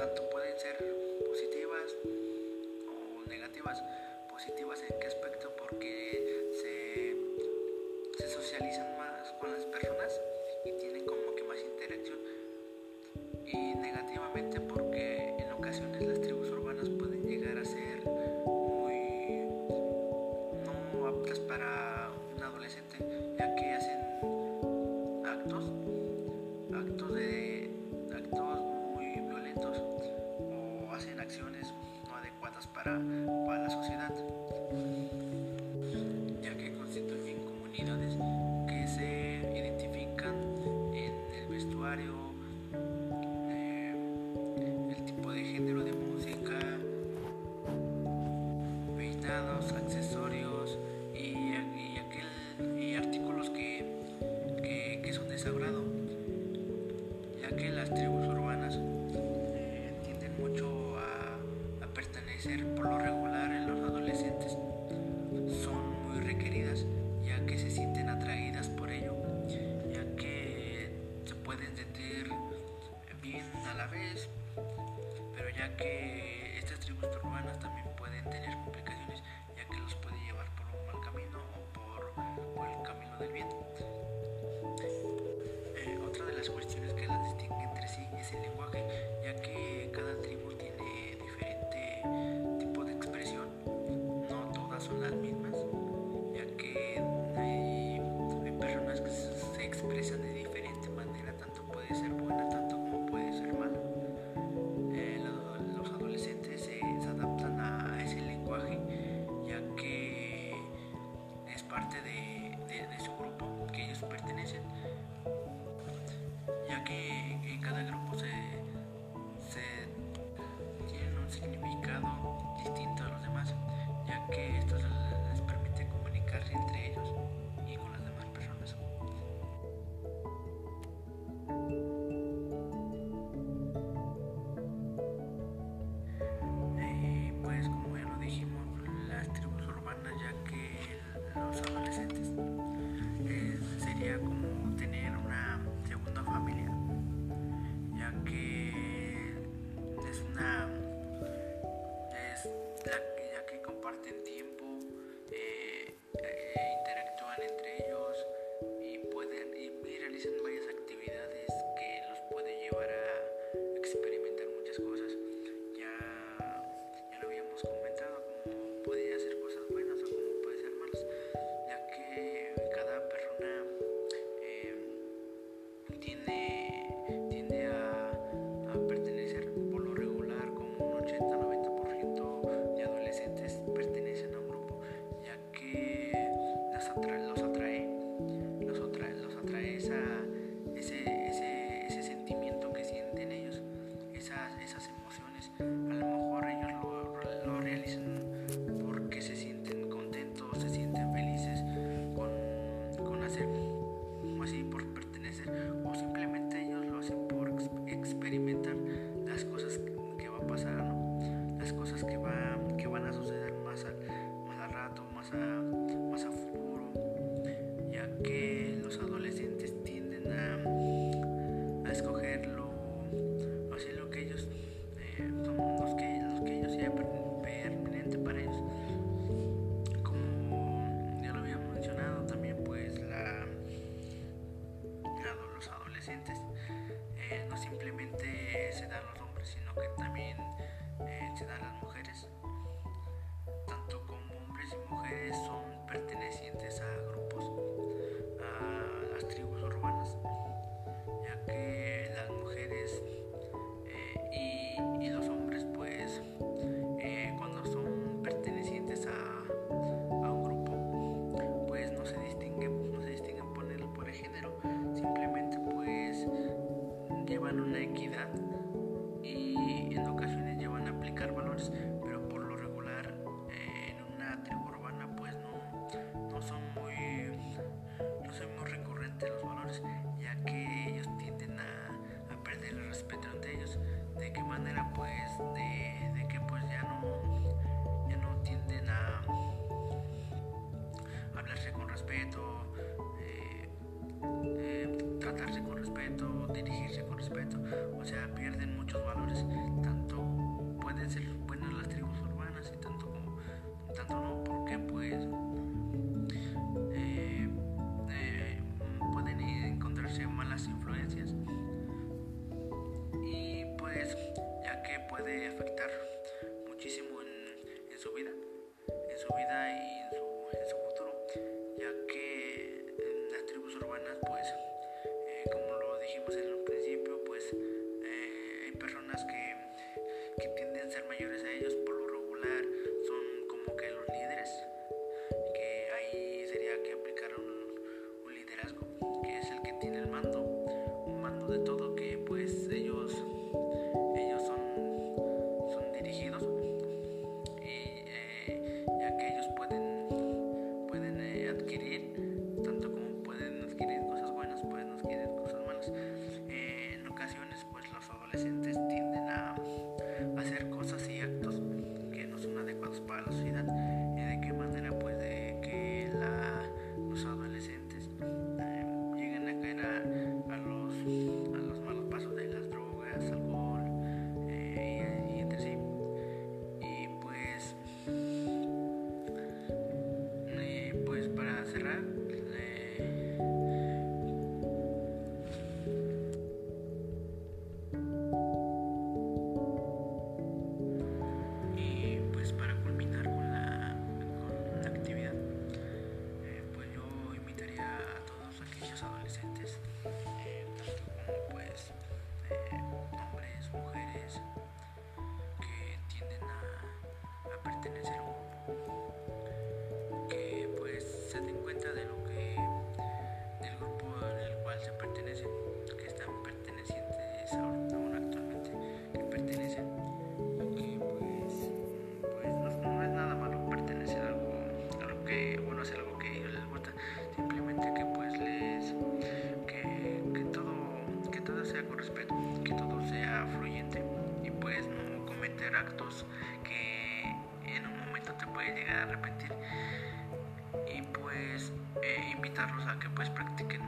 tanto pueden ser positivas o negativas. Positivas en qué aspecto? Porque se, se socializan por lo regular. pues de, de que pues ya no, ya no tienden a hablarse con respeto, eh, eh, tratarse con respeto, dirigirse con respeto, o sea, pierden muchos valores, tanto pueden ser buenas las tribus urbanas y tanto como, tanto no, porque pues... সুবিধায় invitarlos a que pues practiquen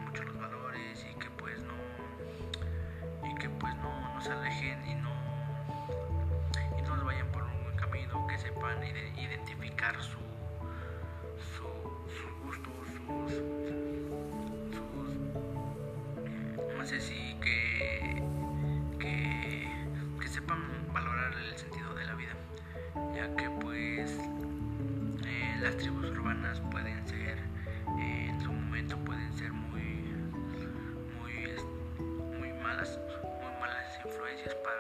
gracias, Padre.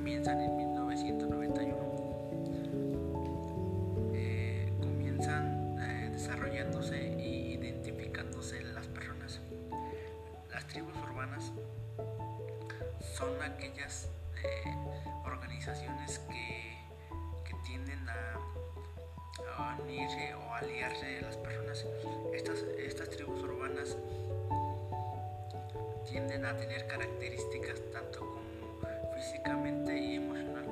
comienzan en 1991. Eh, comienzan eh, desarrollándose e identificándose las personas. Las tribus urbanas son aquellas eh, organizaciones que, que tienden a, unirse o aliarse a las personas. Estas, estas tribus urbanas tienden a tener características tanto como físicamente y emocionalmente.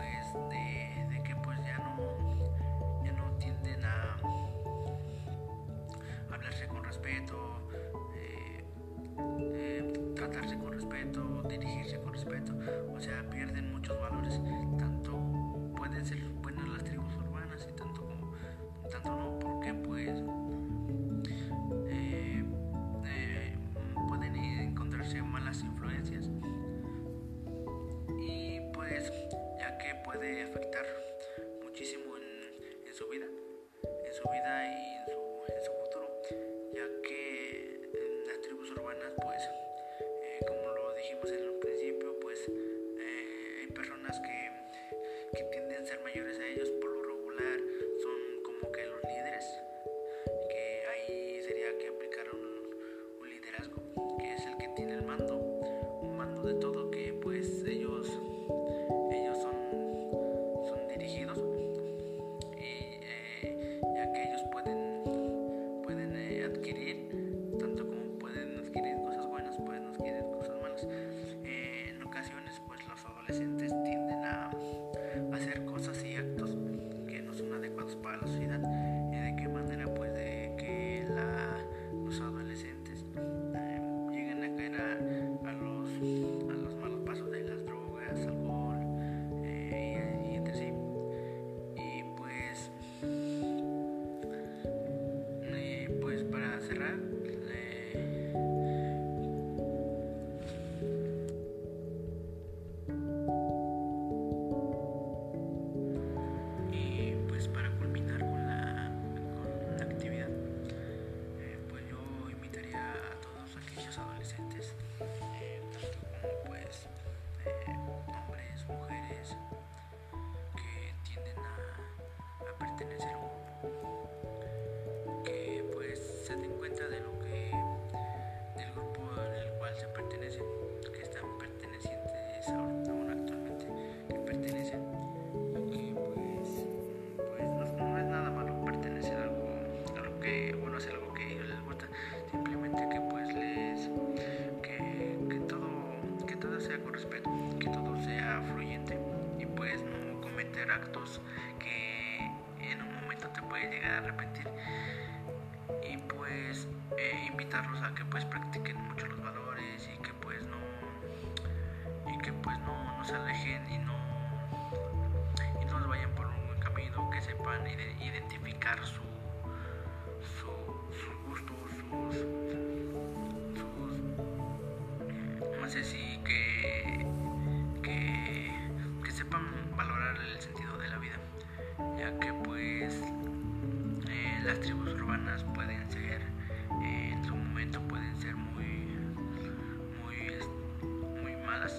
always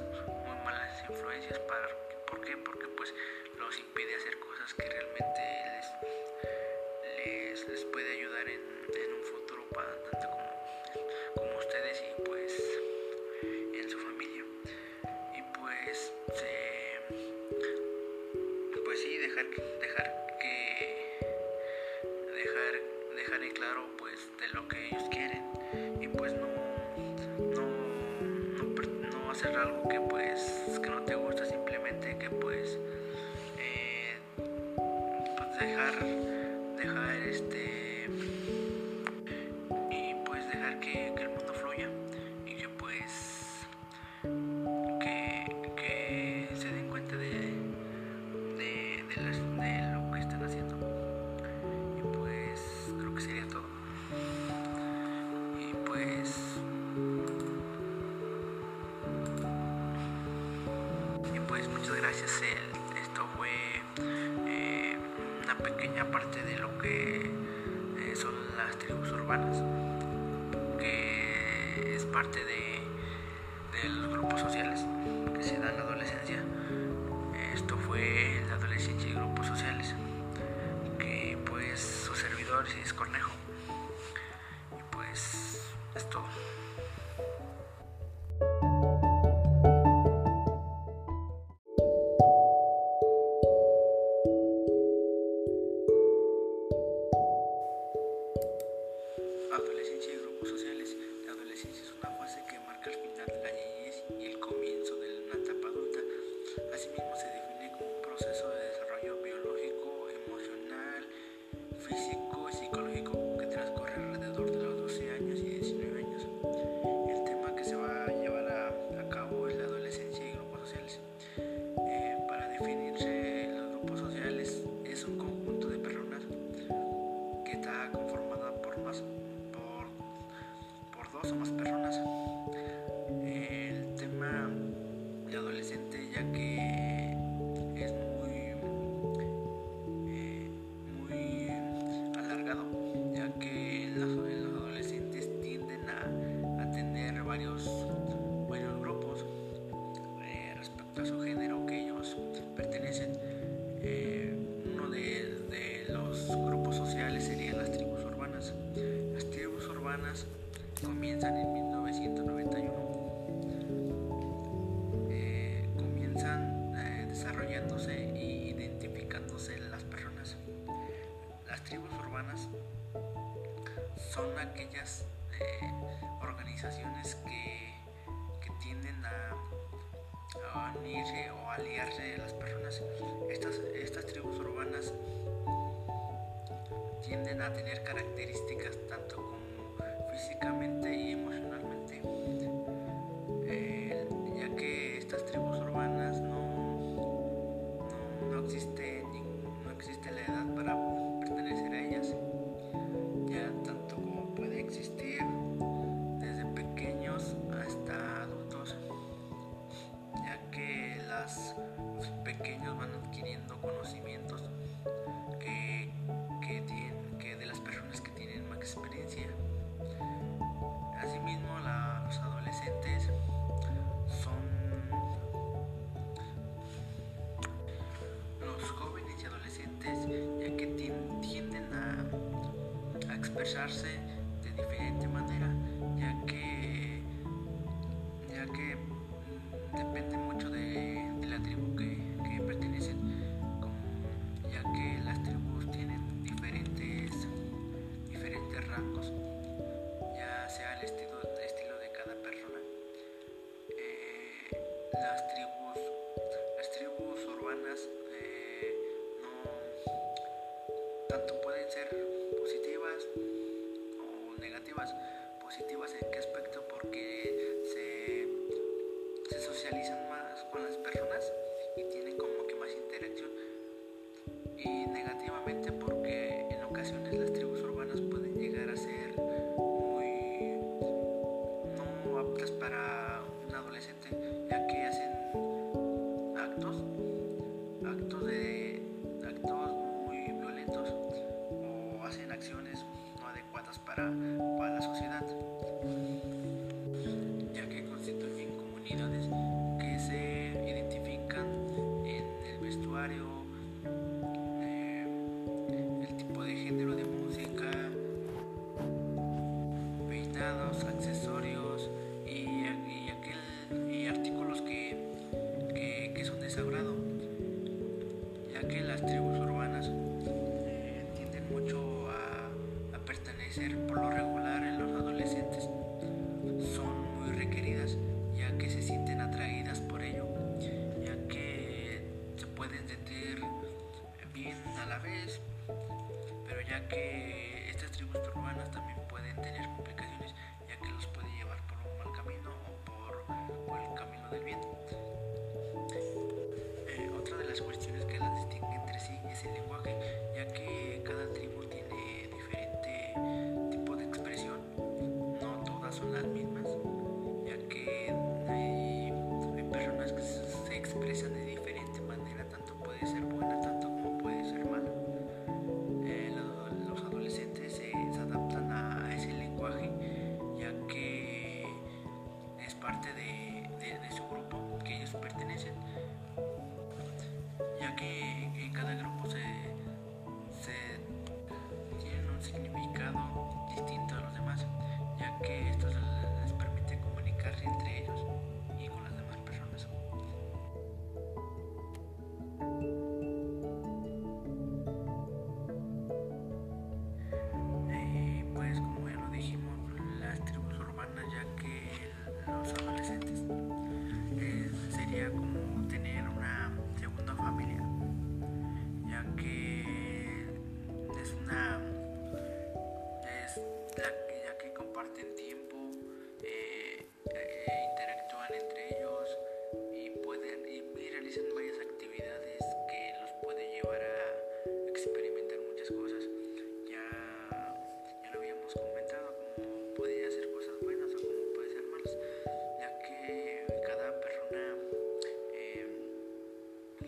muy malas influencias. Para, ¿Por qué? Porque pues los impide hacer cosas que realmente les, les, puede ayudar en, en un futuro para tanto como son aquellas eh, organizaciones que, tienden a, unirse o aliarse las personas. Estas, estas tribus urbanas tienden a tener características expresarse de las cuestiones que las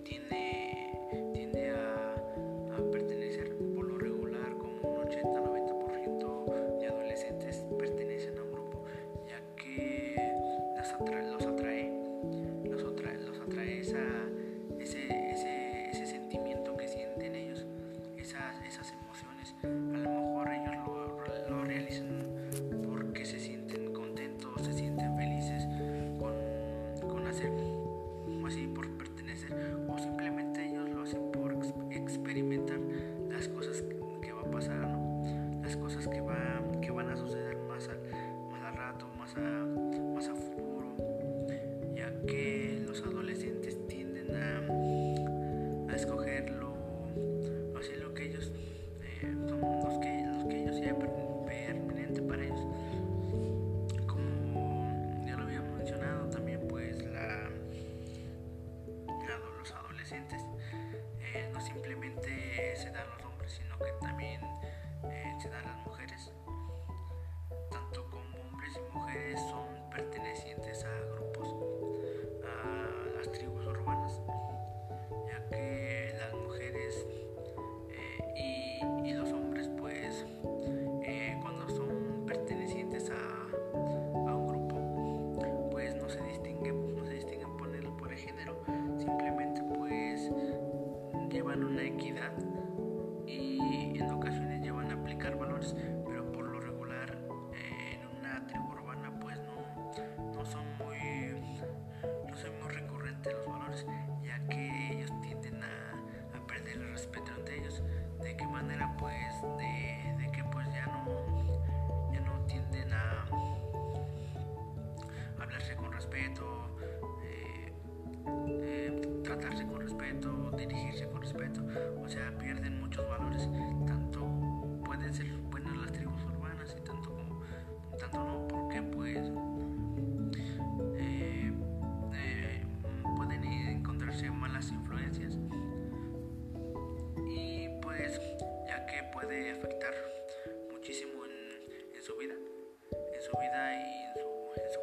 tiene, puede afectar muchísimo en, en su vida, en su vida y en su, en su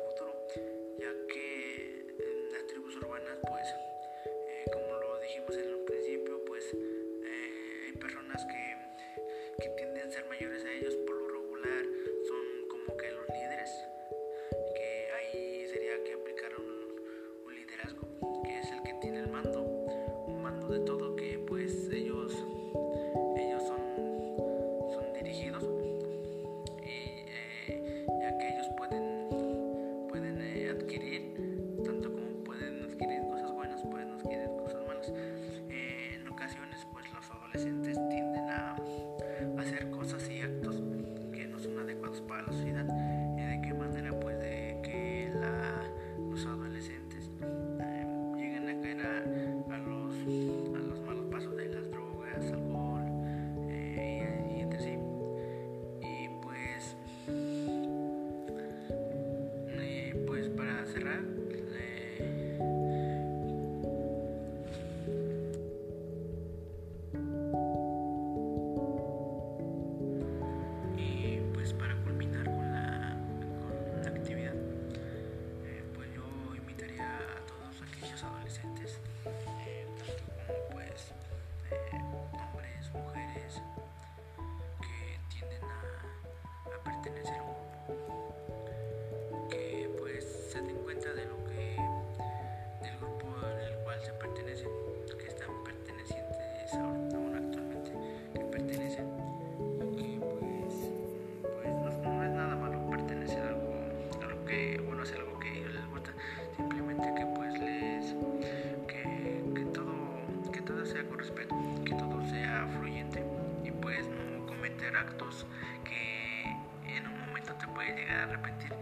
que en un momento te puede llegar a arrepentir.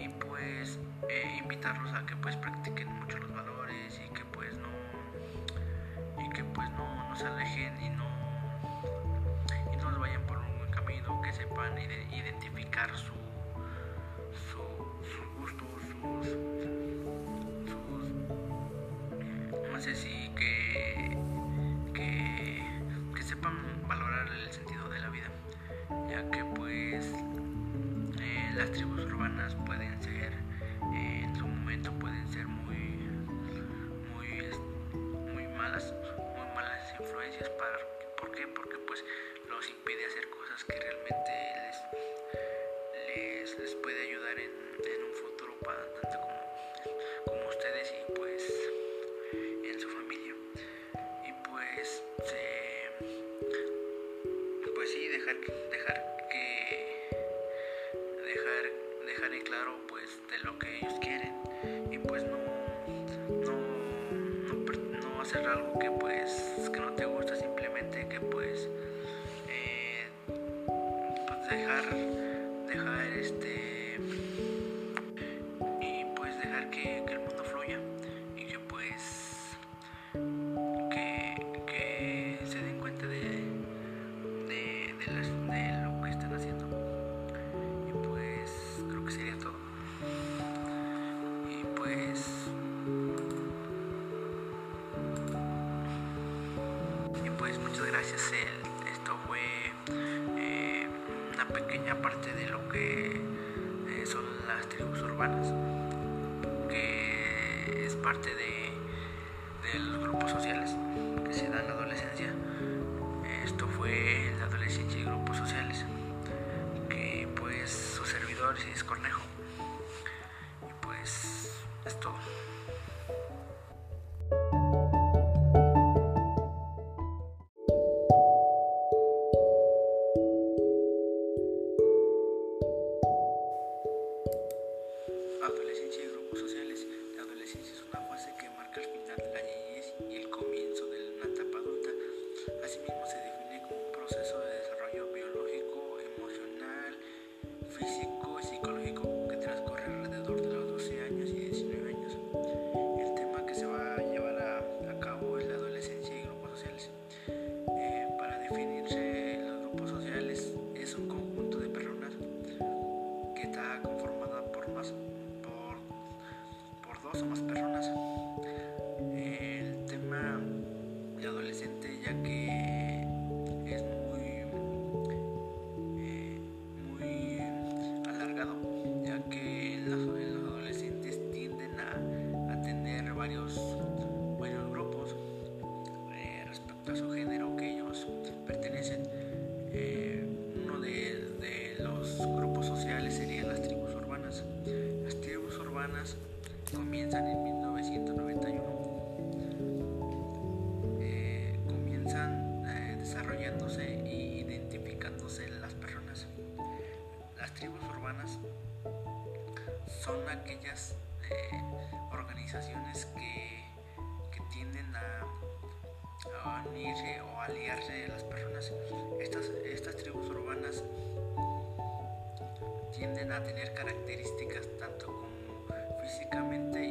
Y pues eh, invitarlos a que pues practiquen mucho que es parte de, de los grupos sociales que se dan en la adolescencia. Esto fue la adolescencia y grupos sociales, que pues su servidor es Cornejo. Y pues es todo. a tener características tanto como físicamente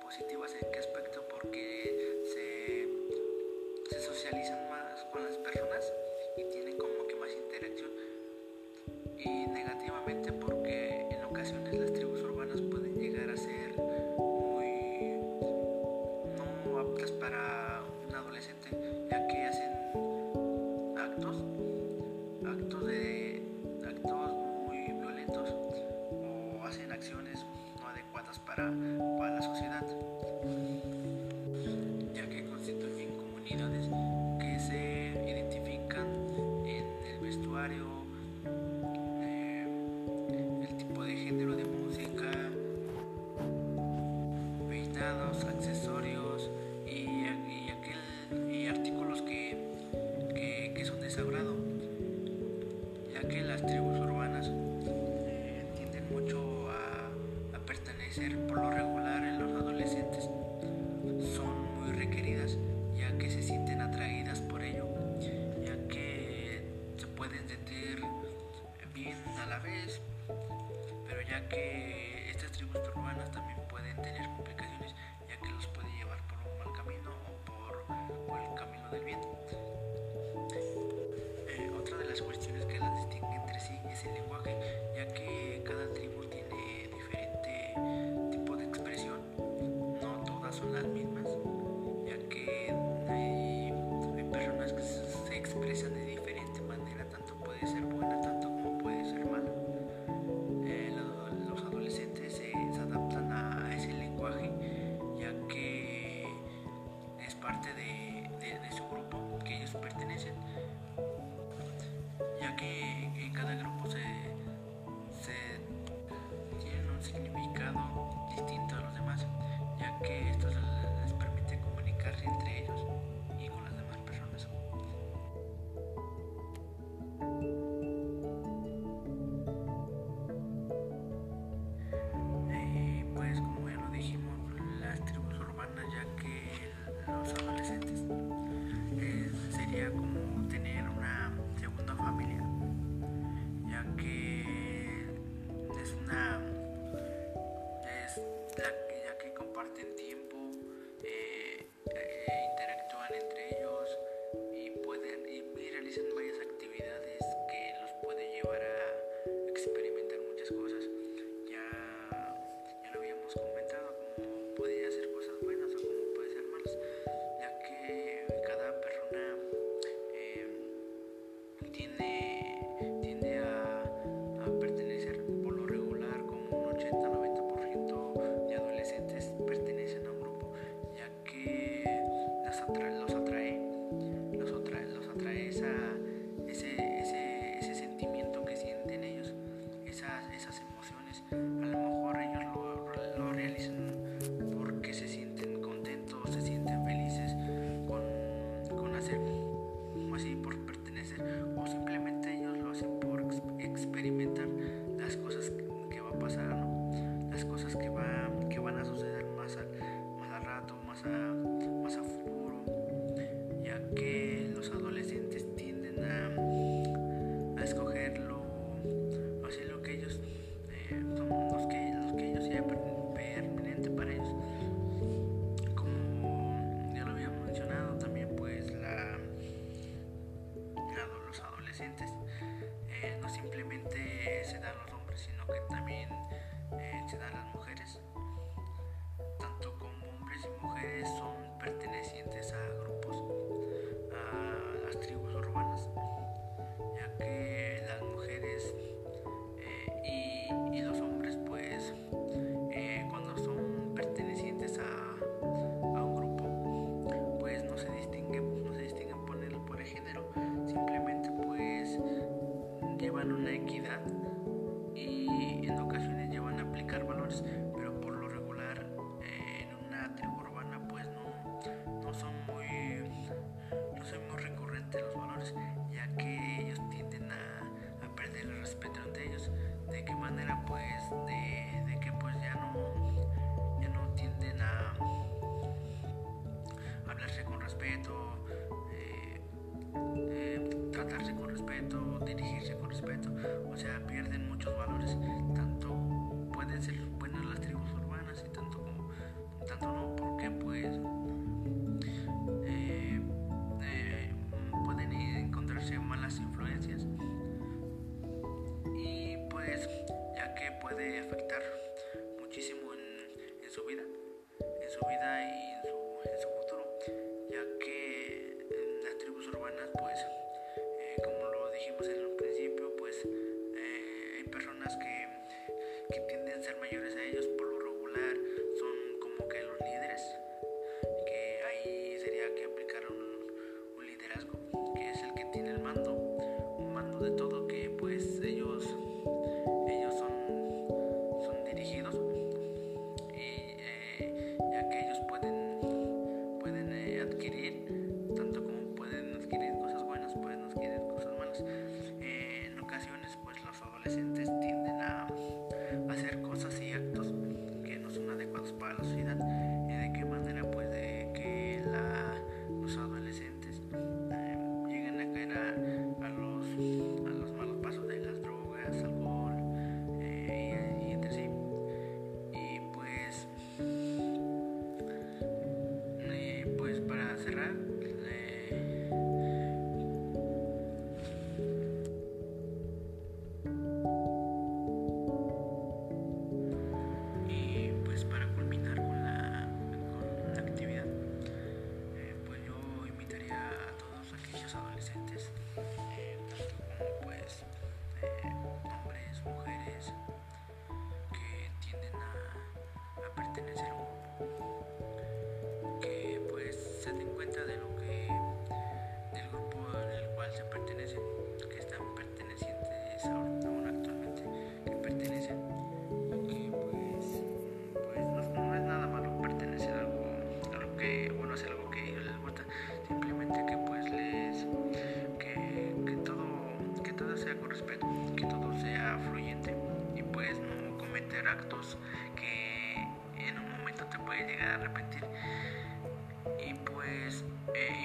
positivas en que Calvario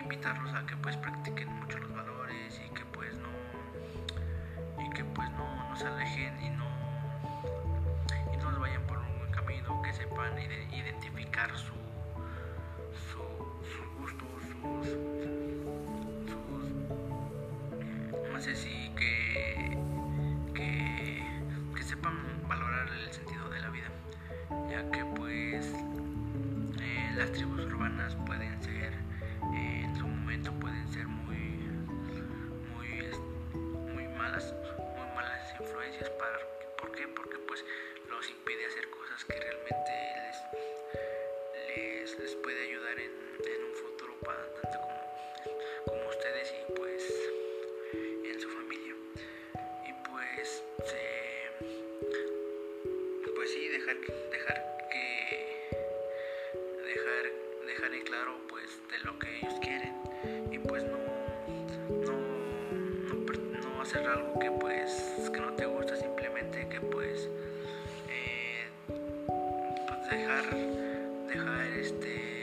invitarlos a que pues practiquen mucho los valores y que pues no y que pues no, no se alejen y no y no vayan por un buen camino que sepan identificar su su, sus gustos sus, sus no sé si que, que que sepan valorar el sentido de la vida. Ya que pues eh, las tribus impide hacer cosas que realmente les, les, puede ayudar en, un futuro para tanto como, como ustedes y pues en su familia. Y pues, eh, pues sí, dejar, dejar que dejar, dejar en claro pues de lo que ellos quieren y pues no, no, no, no hacer algo que pues que no te gusta simplemente que pues dejar, dejar este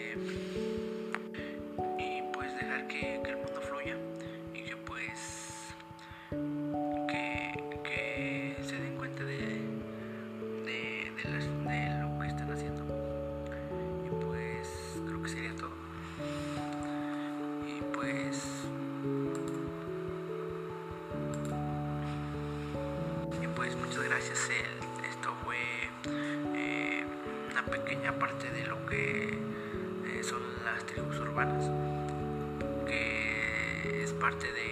parte de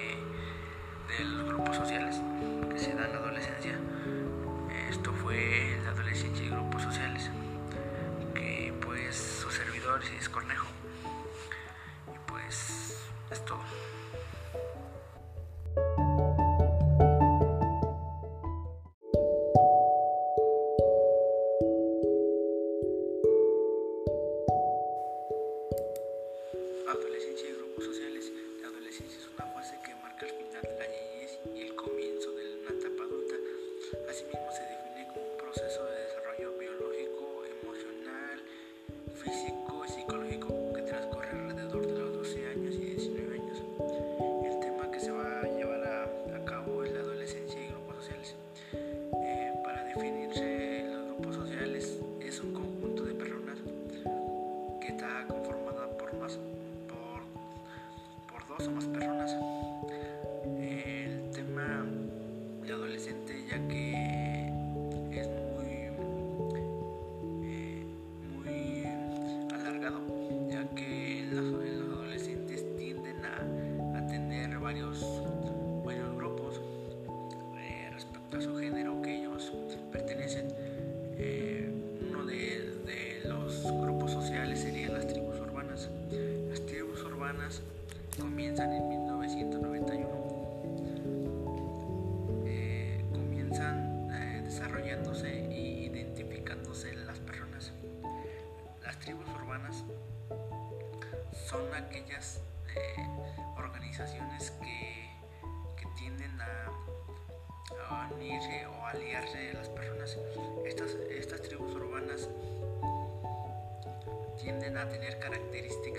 son aquellas eh, organizaciones que, tienden a, a, unirse o aliarse a las personas. Estas, estas tribus urbanas tienden a tener características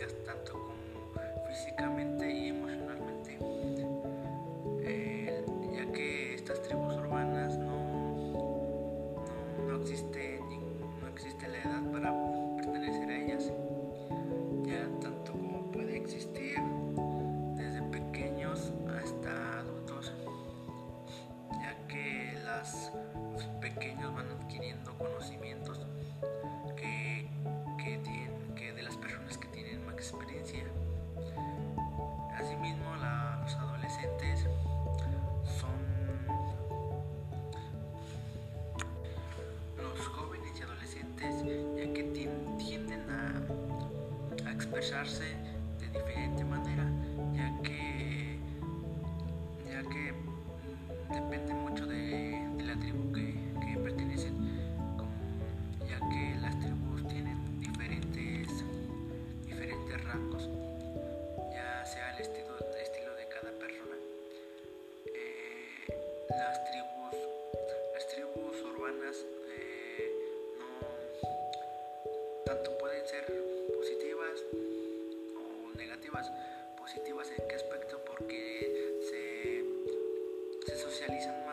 las tribus, las tribus urbanas eh, no tanto pueden ser positivas o negativas. Positivas en qué aspecto? Porque se socializan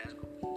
liderazgo,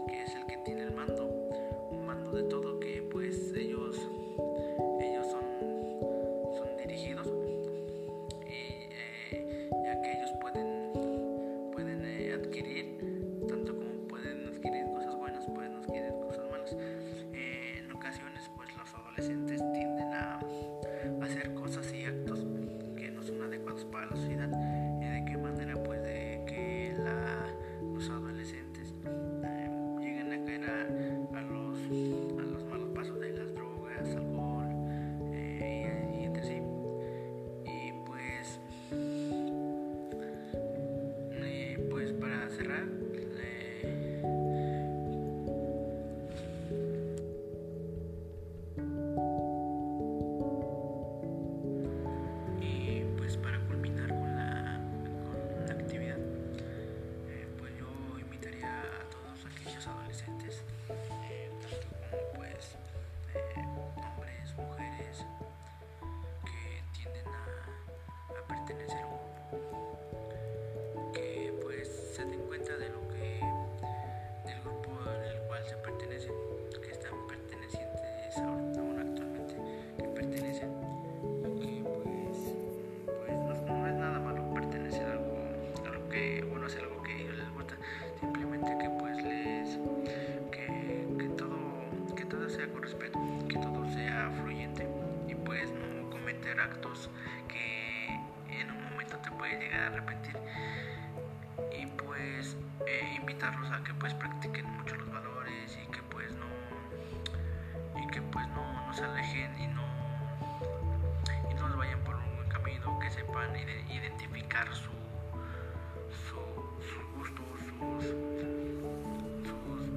identificar su, sus gustos, sus,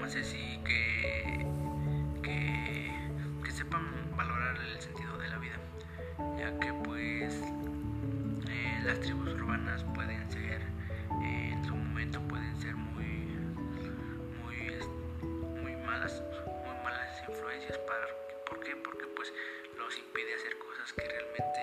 no sé si que, que, sepan valorar el sentido de la vida, ya que pues eh, las tribus urbanas pueden ser, eh, en su momento pueden ser muy, muy, muy malas, muy malas influencias para ¿Por qué? Porque pues los impide hacer cosas que realmente